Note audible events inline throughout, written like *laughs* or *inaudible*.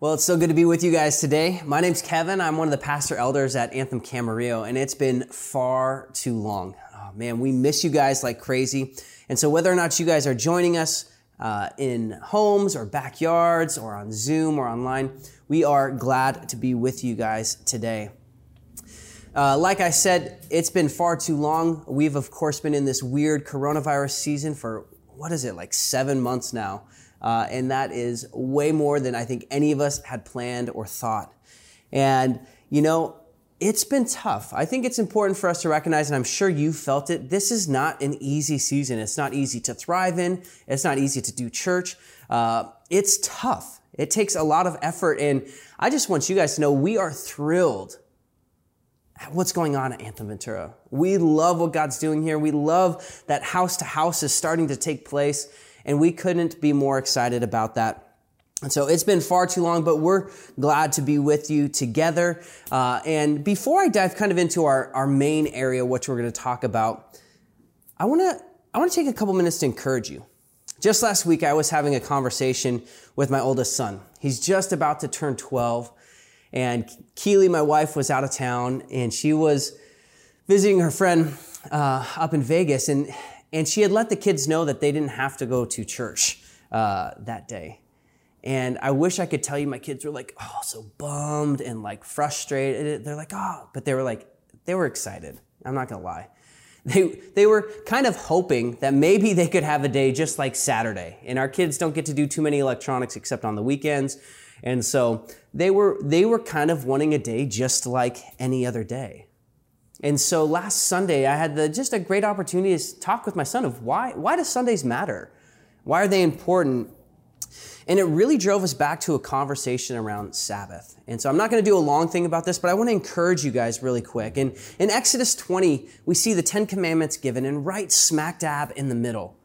Well, it's so good to be with you guys today. My name's Kevin. I'm one of the pastor elders at Anthem Camarillo, and it's been far too long. Oh, man, we miss you guys like crazy. And so, whether or not you guys are joining us uh, in homes or backyards or on Zoom or online, we are glad to be with you guys today. Uh, like I said, it's been far too long. We've, of course, been in this weird coronavirus season for what is it, like seven months now. Uh, and that is way more than I think any of us had planned or thought. And, you know, it's been tough. I think it's important for us to recognize, and I'm sure you felt it, this is not an easy season. It's not easy to thrive in. It's not easy to do church. Uh, it's tough. It takes a lot of effort. And I just want you guys to know we are thrilled at what's going on at Anthem Ventura. We love what God's doing here. We love that house to house is starting to take place and we couldn't be more excited about that. And so it's been far too long, but we're glad to be with you together. Uh, and before I dive kind of into our, our main area, which we're going to talk about, I want to I want to take a couple minutes to encourage you. Just last week, I was having a conversation with my oldest son. He's just about to turn 12, and Keely, my wife, was out of town, and she was visiting her friend uh, up in Vegas, and and she had let the kids know that they didn't have to go to church uh, that day. And I wish I could tell you my kids were like, oh, so bummed and like frustrated. They're like, oh, but they were like, they were excited. I'm not gonna lie. *laughs* They, they were kind of hoping that maybe they could have a day just like Saturday. And our kids don't get to do too many electronics except on the weekends. And so they were, they were kind of wanting a day just like any other day. And so last Sunday, I had the, just a great opportunity to talk with my son of why, why do Sundays matter? Why are they important? And it really drove us back to a conversation around Sabbath. And so I'm not going to do a long thing about this, but I want to encourage you guys really quick. And in Exodus 20, we see the Ten Commandments given, and right smack dab in the middle,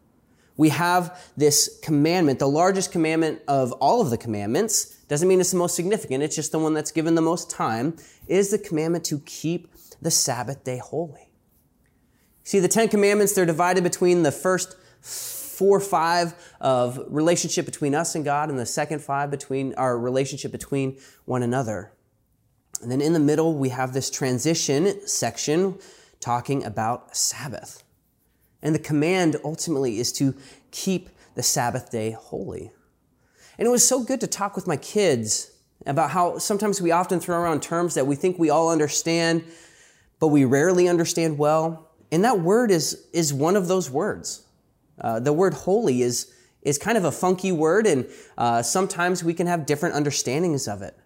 we have this commandment, the largest commandment of all of the commandments. Doesn't mean it's the most significant, it's just the one that's given the most time, is the commandment to keep the Sabbath day holy. See, the Ten Commandments, they're divided between the first four or five of relationship between us and God and the second five between our relationship between one another. And then in the middle, we have this transition section talking about Sabbath. And the command ultimately is to keep the Sabbath day holy. And it was so good to talk with my kids about how sometimes we often throw around terms that we think we all understand, but we rarely understand well. And that word is, is one of those words. Uh, the word holy is, is kind of a funky word, and uh, sometimes we can have different understandings of it.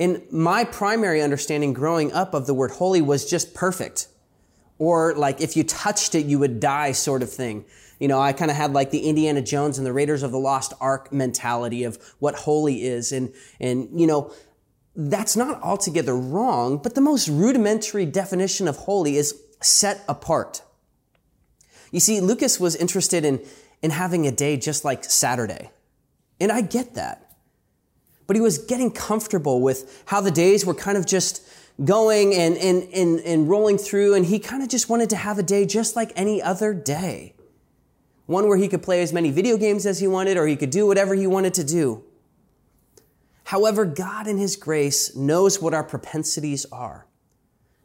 And my primary understanding growing up of the word holy was just perfect. Or like if you touched it, you would die sort of thing. You know, I kind of had like the Indiana Jones and the Raiders of the Lost Ark mentality of what holy is. And, and, you know, that's not altogether wrong, but the most rudimentary definition of holy is set apart. You see, Lucas was interested in, in having a day just like Saturday. And I get that. But he was getting comfortable with how the days were kind of just going and, and, and, and rolling through, and he kind of just wanted to have a day just like any other day. One where he could play as many video games as he wanted, or he could do whatever he wanted to do. However, God in His grace knows what our propensities are.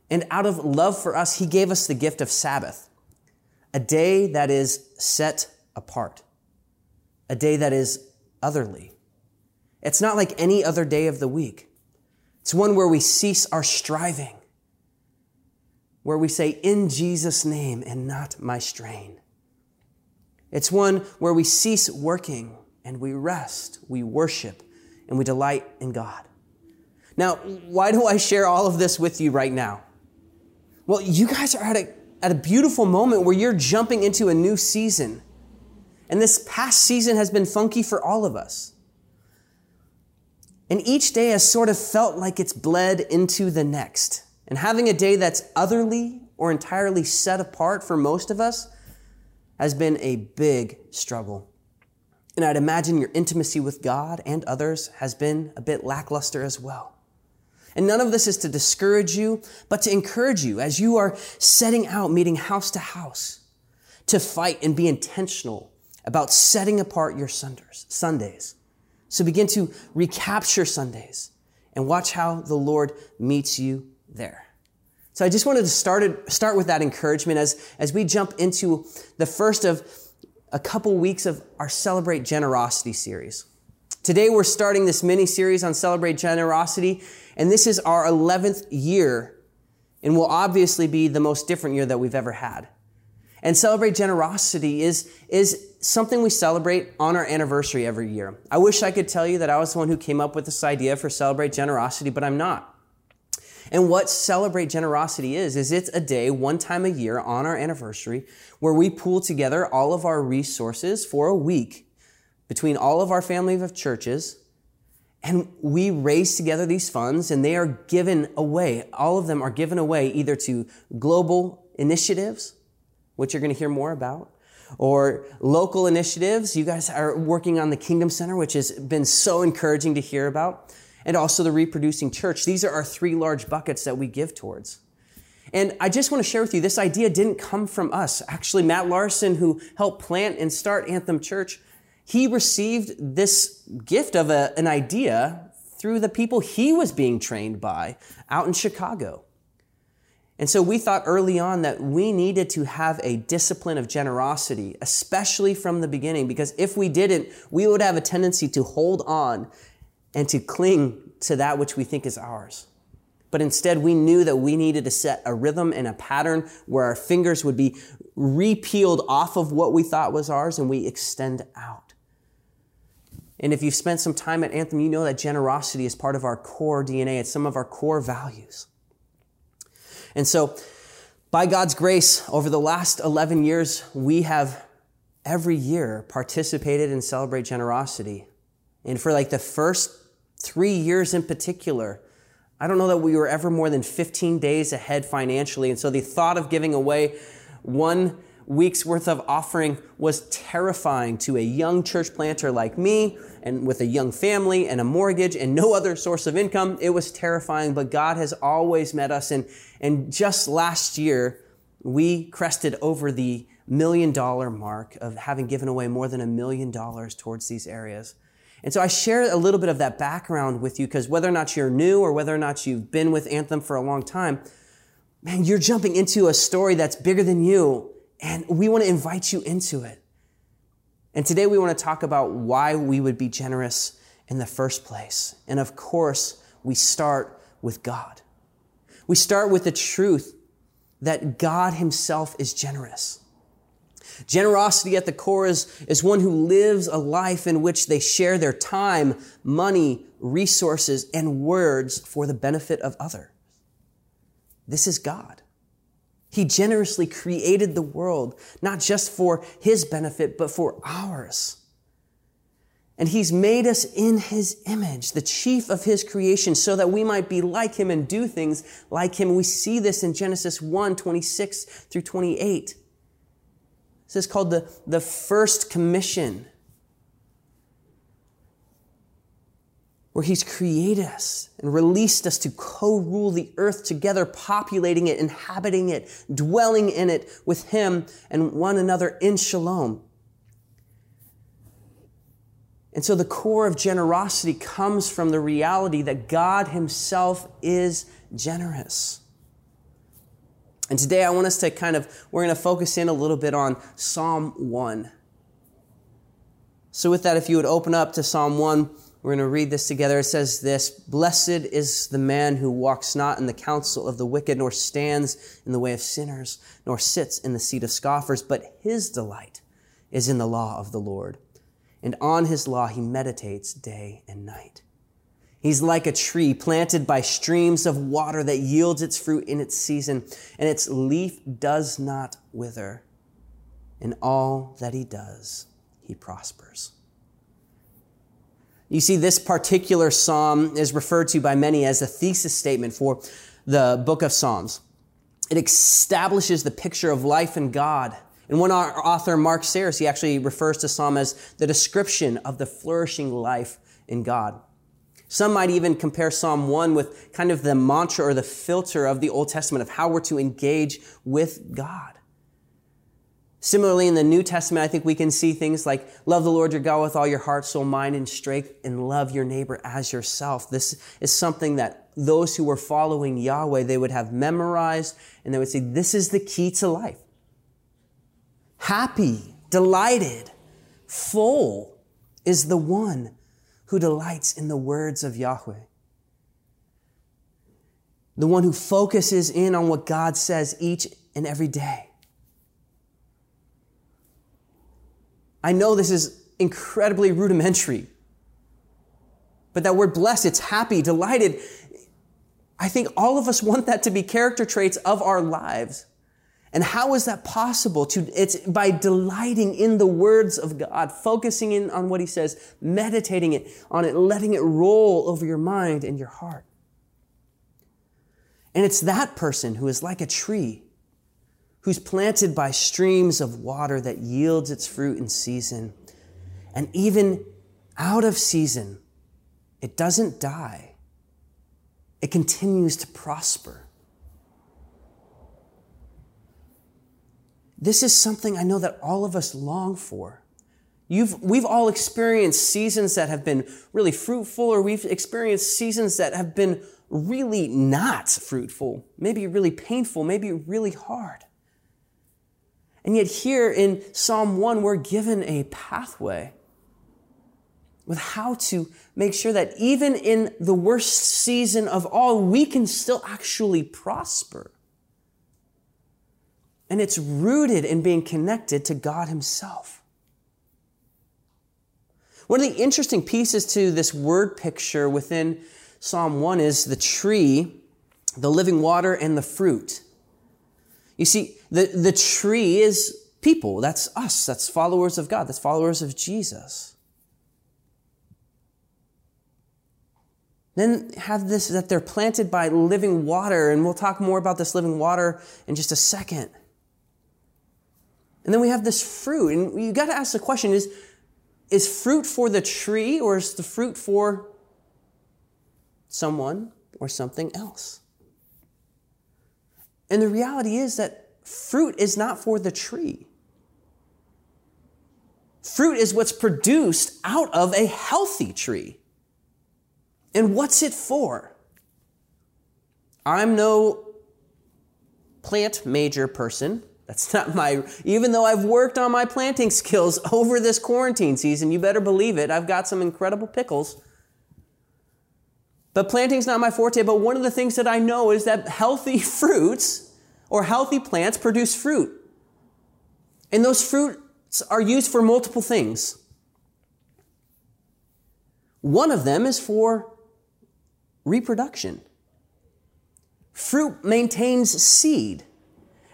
And out of love for us, He gave us the gift of Sabbath, a day that is set apart, a day that is otherly. It's not like any other day of the week. It's one where we cease our striving, where we say, in Jesus' name and not my strain. It's one where we cease working and we rest, we worship, and we delight in God. Now, why do I share all of this with you right now? Well, you guys are at a, at a beautiful moment where you're jumping into a new season. And this past season has been funky for all of us. And each day has sort of felt like it's bled into the next. And having a day that's otherly or entirely set apart for most of us has been a big struggle. And I'd imagine your intimacy with God and others has been a bit lackluster as well. And none of this is to discourage you, but to encourage you as you are setting out, meeting house to house, to fight and be intentional about setting apart your Sundays, So begin to recapture Sundays and watch how the Lord meets you there. So I just wanted to start, start with that encouragement as, as we jump into the first of a couple weeks of our Celebrate Generosity series. Today we're starting this mini series on Celebrate Generosity, and this is our 11th year and will obviously be the most different year that we've ever had. And Celebrate Generosity is, is something we celebrate on our anniversary every year. I wish I could tell you that I was the one who came up with this idea for Celebrate Generosity, but I'm not. And what Celebrate Generosity is, is it's a day, one time a year on our anniversary, where we pool together all of our resources for a week between all of our family of churches. And we raise together these funds and they are given away. All of them are given away either to global initiatives, which you're going to hear more about, or local initiatives. You guys are working on the Kingdom Center, which has been so encouraging to hear about and also the reproducing church. These are our three large buckets that we give towards. And I just want to share with you, this idea didn't come from us. Actually, Matt Larson, who helped plant and start Anthem Church, he received this gift of a, an idea through the people he was being trained by out in Chicago. And so we thought early on that we needed to have a discipline of generosity, especially from the beginning, because if we didn't, we would have a tendency to hold on and to cling to that which we think is ours. But instead, we knew that we needed to set a rhythm and a pattern where our fingers would be repealed off of what we thought was ours and we extend out. And if you've spent some time at Anthem, you know that generosity is part of our core DNA. It's some of our core values. And so, by God's grace, over the last 11 years, we have every year participated and Celebrate Generosity. And for like the first three years in particular, I don't know that we were ever more than 15 days ahead financially. And so the thought of giving away one week's worth of offering was terrifying to a young church planter like me and with a young family and a mortgage and no other source of income. It was terrifying, but God has always met us. And, and just last year, we crested over the million dollar mark of having given away more than a million dollars towards these areas. And so I share a little bit of that background with you because whether or not you're new or whether or not you've been with Anthem for a long time, man, you're jumping into a story that's bigger than you. And we want to invite you into it. And today we want to talk about why we would be generous in the first place. And of course, we start with God. We start with the truth that God Himself is generous. Generosity at the core is, is one who lives a life in which they share their time, money, resources, and words for the benefit of others. This is God. He generously created the world, not just for his benefit, but for ours. And he's made us in his image, the chief of his creation, so that we might be like him and do things like him. We see this in Genesis 1, 26 through 28. This is called the, the first commission, where He's created us and released us to co rule the earth together, populating it, inhabiting it, dwelling in it with Him and one another in shalom. And so the core of generosity comes from the reality that God Himself is generous. And today I want us to kind of, we're going to focus in a little bit on Psalm 1. So, with that, if you would open up to Psalm 1, we're going to read this together. It says this Blessed is the man who walks not in the counsel of the wicked, nor stands in the way of sinners, nor sits in the seat of scoffers, but his delight is in the law of the Lord. And on his law he meditates day and night. He's like a tree planted by streams of water that yields its fruit in its season, and its leaf does not wither. In all that he does, he prospers. You see, this particular psalm is referred to by many as a thesis statement for the book of Psalms. It establishes the picture of life in God. And one our author, Mark Sayers, he actually refers to Psalm as the description of the flourishing life in God. Some might even compare Psalm 1 with kind of the mantra or the filter of the Old Testament of how we're to engage with God. Similarly, in the New Testament, I think we can see things like love the Lord your God with all your heart, soul, mind, and strength, and love your neighbor as yourself. This is something that those who were following Yahweh, they would have memorized, and they would say, this is the key to life. Happy, delighted, full is the one who delights in the words of Yahweh. The one who focuses in on what God says each and every day. I know this is incredibly rudimentary, but that word blessed, it's happy, delighted. I think all of us want that to be character traits of our lives. And how is that possible? To, it's by delighting in the words of God, focusing in on what he says, meditating it on it, letting it roll over your mind and your heart. And it's that person who is like a tree who's planted by streams of water that yields its fruit in season. And even out of season, it doesn't die. It continues to prosper. This is something I know that all of us long for. You've, we've all experienced seasons that have been really fruitful, or we've experienced seasons that have been really not fruitful, maybe really painful, maybe really hard. And yet, here in Psalm 1, we're given a pathway with how to make sure that even in the worst season of all, we can still actually prosper. And it's rooted in being connected to God Himself. One of the interesting pieces to this word picture within Psalm 1 is the tree, the living water, and the fruit. You see, the, the tree is people. That's us. That's followers of God. That's followers of Jesus. Then have this that they're planted by living water, and we'll talk more about this living water in just a second. And then we have this fruit, and you got to ask the question is, is fruit for the tree or is the fruit for someone or something else? And the reality is that fruit is not for the tree. Fruit is what's produced out of a healthy tree. And what's it for? I'm no plant major person. That's not my, even though I've worked on my planting skills *laughs* over this quarantine season, you better believe it. I've got some incredible pickles. But planting's not my forte, but one of the things that I know is that healthy *laughs* fruits or healthy plants produce fruit. And those fruits are used for multiple things. One of them is for reproduction. Fruit maintains seed.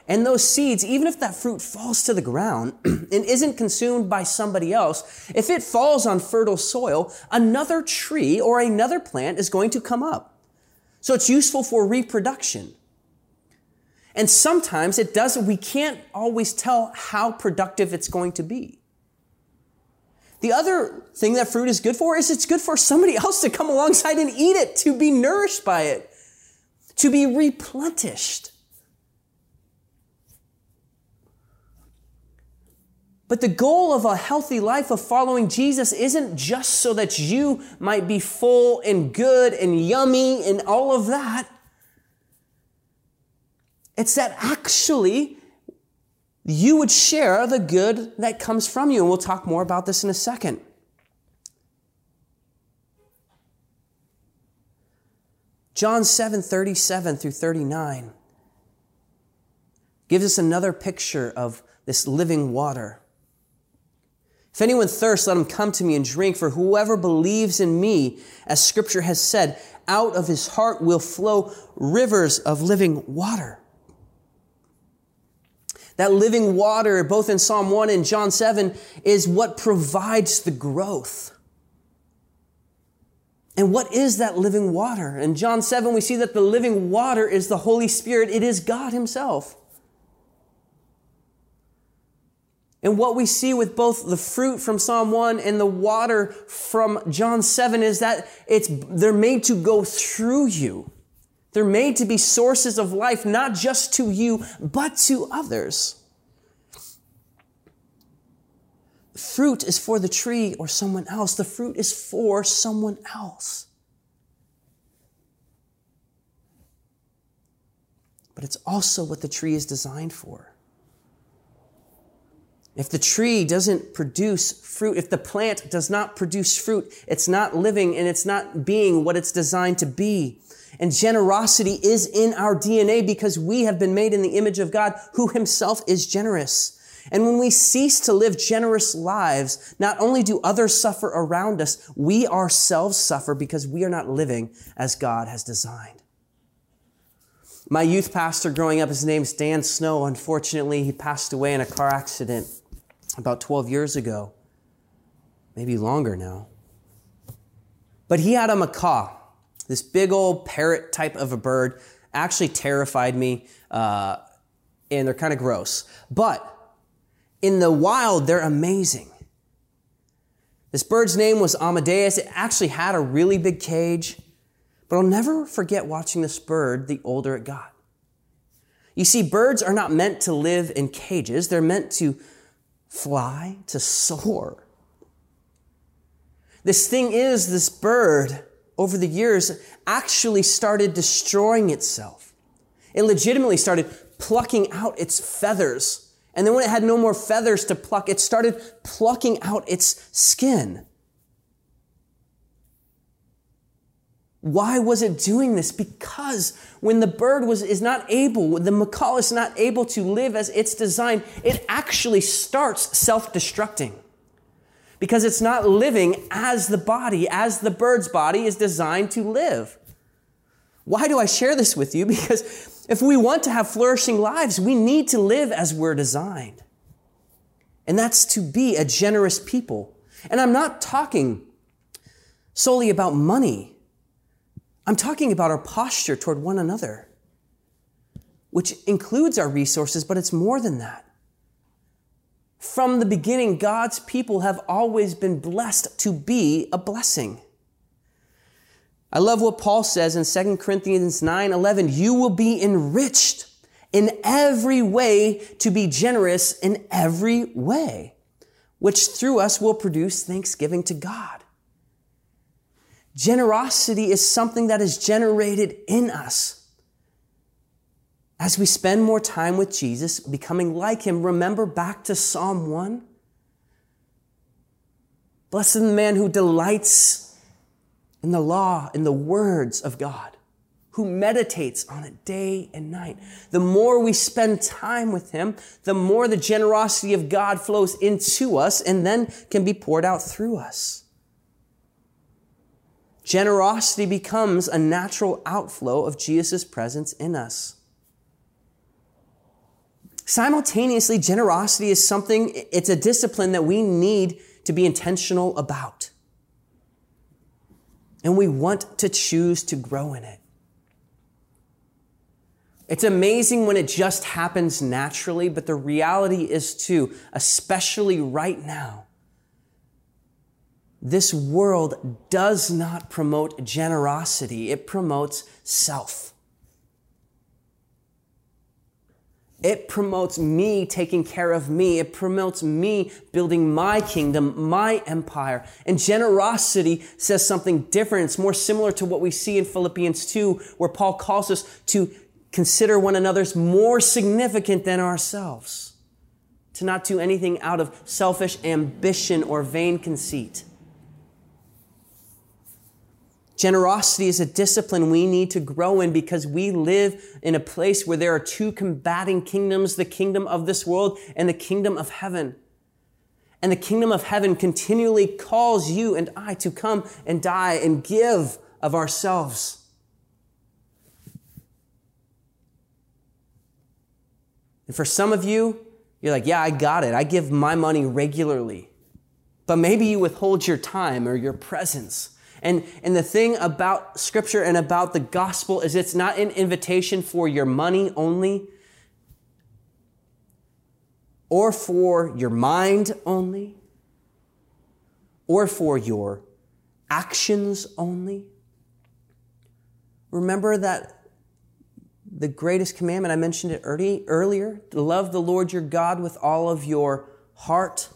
And those seeds, even if that fruit falls to the ground *clears throat* and isn't consumed by somebody else, if it falls on fertile soil, another tree or another plant is going to come up. So it's useful for reproduction. And sometimes it doesn't, we can't always tell how productive it's going to be. The other thing that fruit is good for is it's good for somebody *laughs* else to come alongside and eat it, to be nourished by it, to be replenished. But the goal of a healthy life of following Jesus isn't just so that you might be full and good and yummy and all of that. It's that actually you would share the good that comes from you. And we'll talk more about this in a second. John 7 37 through 39 gives us another picture of this living water. If anyone thirsts, let him come to me and drink, for whoever believes in me, as scripture has said, out of his heart will flow rivers of living water. That living water, both in Psalm 1 and John 7, is what provides the growth. And what is that living water? In John 7, we see that the living water is the Holy Spirit, it is God Himself. And what we see with both the fruit from Psalm 1 and the water from John 7 is that it's, they're made to go through you. They're made to be sources of life, not just to you, but to others. fruit is for the tree or someone else. The fruit is for someone else. But it's also what the tree is designed for. If the tree doesn't produce fruit, if the plant does not produce fruit, it's not living and it's not being what it's designed to be. And generosity is in our DNA because we have been made in the image of God who himself is generous. And when we cease to live generous lives, not only do others suffer around us, we ourselves suffer because we are not living as God has designed. My youth pastor growing up, his name's Dan Snow. Unfortunately, he passed away in a car accident about 12 years ago, maybe longer now. But he had a macaw, this big old parrot type of a bird, actually terrified me, uh, and they're kind of gross. But in the wild, they're amazing. This bird's name was Amadeus. It actually had a really big cage, but I'll never forget watching this bird the older it got. You see, birds are not meant to live in cages, they're meant to fly, to soar. This thing is, this bird over the years actually started destroying itself. It legitimately started plucking out its feathers and then when it had no more feathers to pluck, it started plucking out its skin. Why was it doing this? Because when the bird was, is not able, the macaw is not able to live as it's designed, it actually starts self-destructing. Because it's not living as the body, as the bird's body is designed to live. Why do I share this with you? *laughs* Because if we want to have flourishing lives, we need to live as we're designed. And that's to be a generous people. And I'm not talking solely about money. I'm talking about our posture toward one another, which includes our resources, but it's more than that. From the beginning, God's people have always been blessed to be a blessing. I love what Paul says in 2 Corinthians 9 11. You will be enriched in every way to be generous in every way, which through us will produce thanksgiving to God. Generosity is something that is generated in us. As we spend more time with Jesus, becoming like him, remember back to Psalm 1. Blessed the man who delights in the law, in the words of God, who meditates on it day and night. The more we spend time with Him, the more the generosity of God flows into us and then can be poured out through us. Generosity becomes a natural outflow of Jesus' presence in us. Simultaneously, generosity is something, it's a discipline that we need to be intentional about and we want to choose to grow in it. It's amazing when it just happens naturally, but the reality is too, especially right now, this world does not promote generosity. It promotes self. It promotes me taking care of me. It promotes me building my kingdom, my empire. And generosity says something different. It's more similar to what we see in Philippians 2, where Paul calls us to consider one another's more significant than ourselves, to not do anything out of selfish ambition or vain conceit. Generosity is a discipline we need to grow in because we live in a place where there are two combating kingdoms, the kingdom of this world and the kingdom of heaven. And the kingdom of heaven continually calls you and I to come and die and give of ourselves. And for some of you, you're like, yeah, I got it. I give my money regularly. But maybe you withhold your time or your presence and, and the thing about scripture and about the gospel is it's not an invitation for your money only or for your mind only or for your actions only. Remember that the greatest commandment, I mentioned it earlier, love the Lord your God with all of your heart,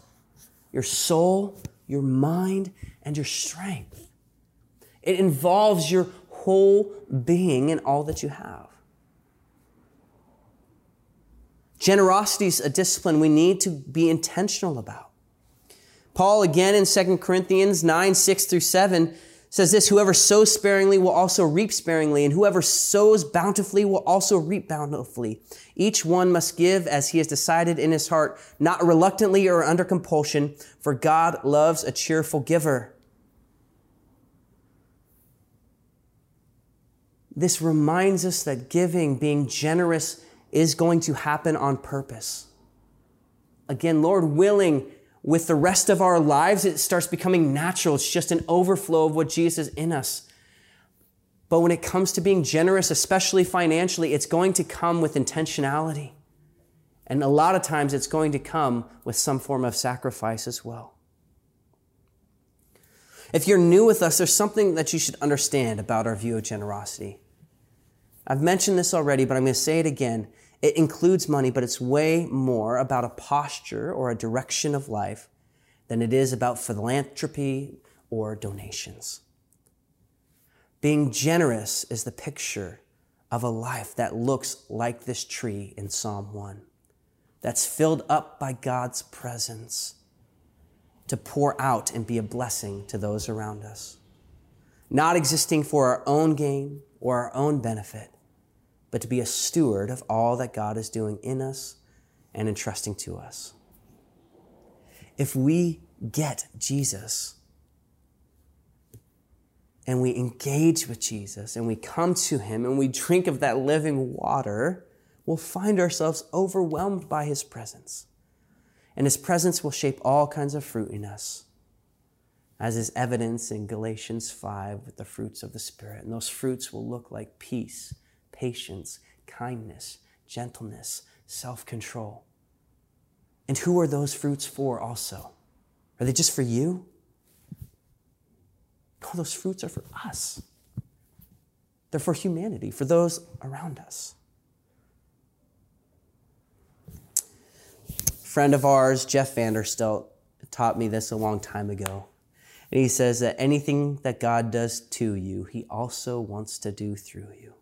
your soul, your mind, and your strength. It involves your whole being and all that you have. Generosity is a discipline we need to be intentional about. Paul, again in 2 Corinthians 9, 6 through 7, says this Whoever sows sparingly will also reap sparingly, and whoever sows bountifully will also reap bountifully. Each one must give as he has decided in his heart, not reluctantly or under compulsion, for God loves a cheerful giver. This reminds us that giving, being generous, is going to happen on purpose. Again, Lord willing, with the rest of our lives, it starts becoming natural. It's just an overflow of what Jesus is in us. But when it comes to being generous, especially financially, it's going to come with intentionality. And a lot of times it's going to come with some form of sacrifice as well. If you're new with us, there's something that you should understand about our view of generosity. I've mentioned this already, but I'm going to say it again. It includes money, but it's way more about a posture or a direction of life than it is about philanthropy or donations. Being generous is the picture of a life that looks like this tree in Psalm 1, that's filled up by God's presence to pour out and be a blessing to those around us. Not existing for our own gain or our own benefit, but to be a steward of all that God is doing in us and entrusting to us. If we get Jesus and we engage with Jesus and we come to Him and we drink of that living water, we'll find ourselves overwhelmed by His presence. And His presence will shape all kinds of fruit in us, as is evidence in Galatians 5 with the fruits of the Spirit. And those fruits will look like peace patience, kindness, gentleness, self control. And who are those fruits for also? Are they just for you? No, those fruits are for us. They're for humanity, for those around us. A friend of ours, Jeff Vanderstelt, taught me this a long time ago. And he says that anything that God does to you, he also wants to do through you.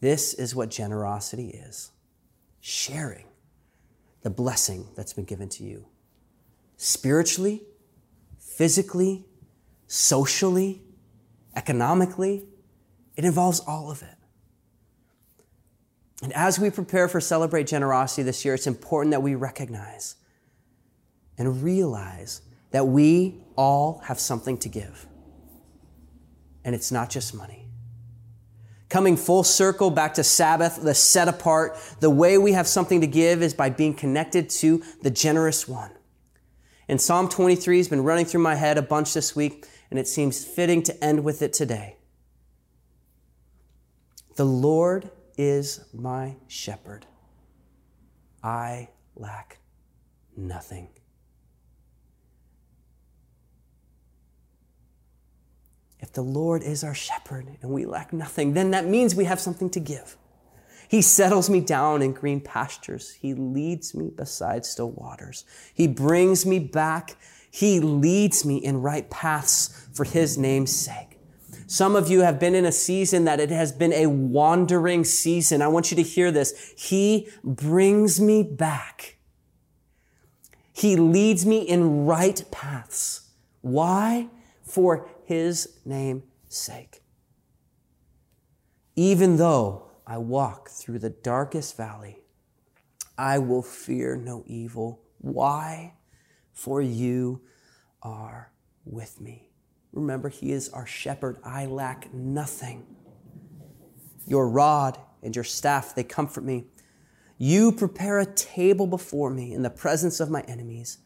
This is what generosity is sharing the blessing that's been given to you spiritually, physically, socially, economically. It involves all of it. And as we prepare for Celebrate Generosity this year, it's important that we recognize and realize that we all have something to give. And it's not just money. Coming full circle back to Sabbath, the set apart, the way we have something to give is by being connected to the generous one. And Psalm 23 has been running through my head a bunch this week, and it seems fitting to end with it today. The Lord is my shepherd. I lack nothing. If the Lord is our shepherd and we lack nothing, then that means we have something to give. He settles me down in green pastures. He leads me beside still waters. He brings me back. He leads me in right paths for his name's sake. Some of you have been in a season that it has been a wandering season. I want you to hear this. He brings me back. He leads me in right paths. Why? For his name's sake. Even though I walk through the darkest valley, I will fear no evil. Why? For you are with me. Remember, he is our shepherd. I lack nothing. Your rod and your staff, they comfort me. You prepare a table before me in the presence of my enemies.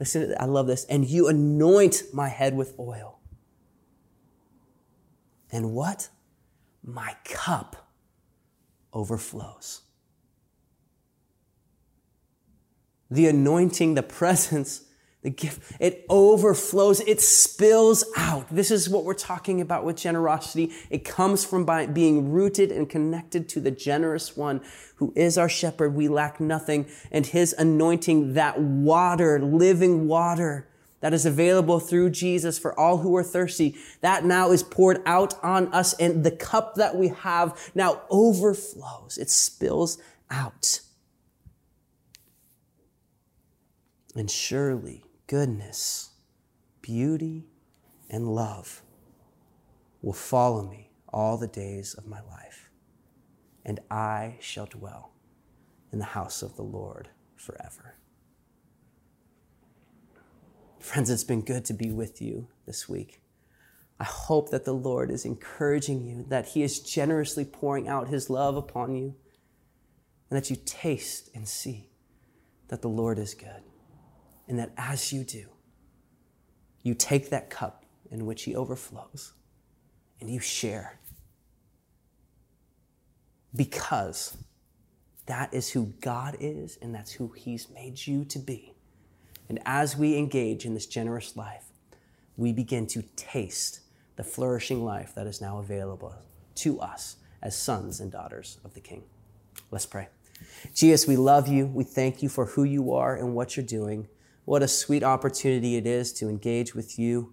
Listen, I love this. And you anoint my head with oil. And what? My cup overflows. The anointing, the presence, The gift, it overflows, it spills out. This is what we're talking about with generosity. It comes from by being rooted and connected to the generous one who is our shepherd. We lack nothing. And his anointing, that water, living water that is available through Jesus for all who are thirsty, that now is poured out on us. And the cup that we have now overflows. It spills out. And surely, goodness, beauty, and love will follow me all the days of my life, and I shall dwell in the house of the Lord forever. Friends, it's been good to be with you this week. I hope that the Lord is encouraging you, that He is generously pouring out His love upon you, and that you taste and see that the Lord is good. And that as you do, you take that cup in which He overflows and you share. Because that is who God is and that's who He's made you to be. And as we engage in this generous life, we begin to taste the flourishing life that is now available to us as sons and daughters of the King. Let's pray. Jesus, we love you. We thank you for who you are and what you're doing. What a sweet opportunity it is to engage with you.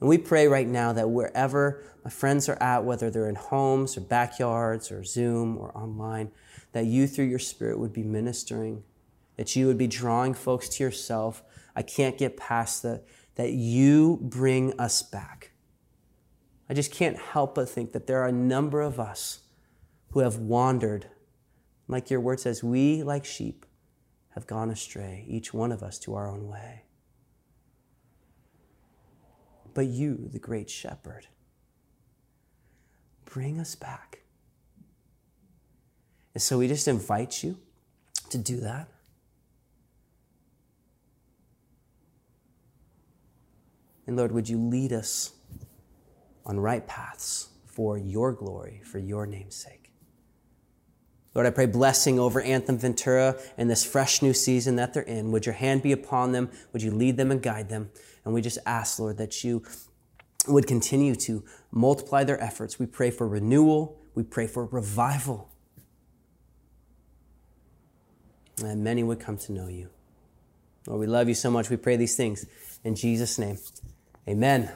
And we pray right now that wherever my friends are at, whether they're in homes or backyards or Zoom or online, that you through your Spirit would be ministering, that you would be drawing folks to yourself. I can't get past that, that you bring us back. I just can't help but think that there are a number of us who have wandered, like your word says, we like sheep have gone astray, each one of us to our own way. But you, the great shepherd, bring us back. And so we just invite you to do that. And Lord, would you lead us on right paths for your glory, for your name's sake? Lord, I pray blessing over Anthem Ventura and this fresh new season that they're in. Would your hand be upon them? Would you lead them and guide them? And we just ask, Lord, that you would continue to multiply their efforts. We pray for renewal. We pray for revival. And many would come to know you. Lord, we love you so much. We pray these things in Jesus' name. Amen.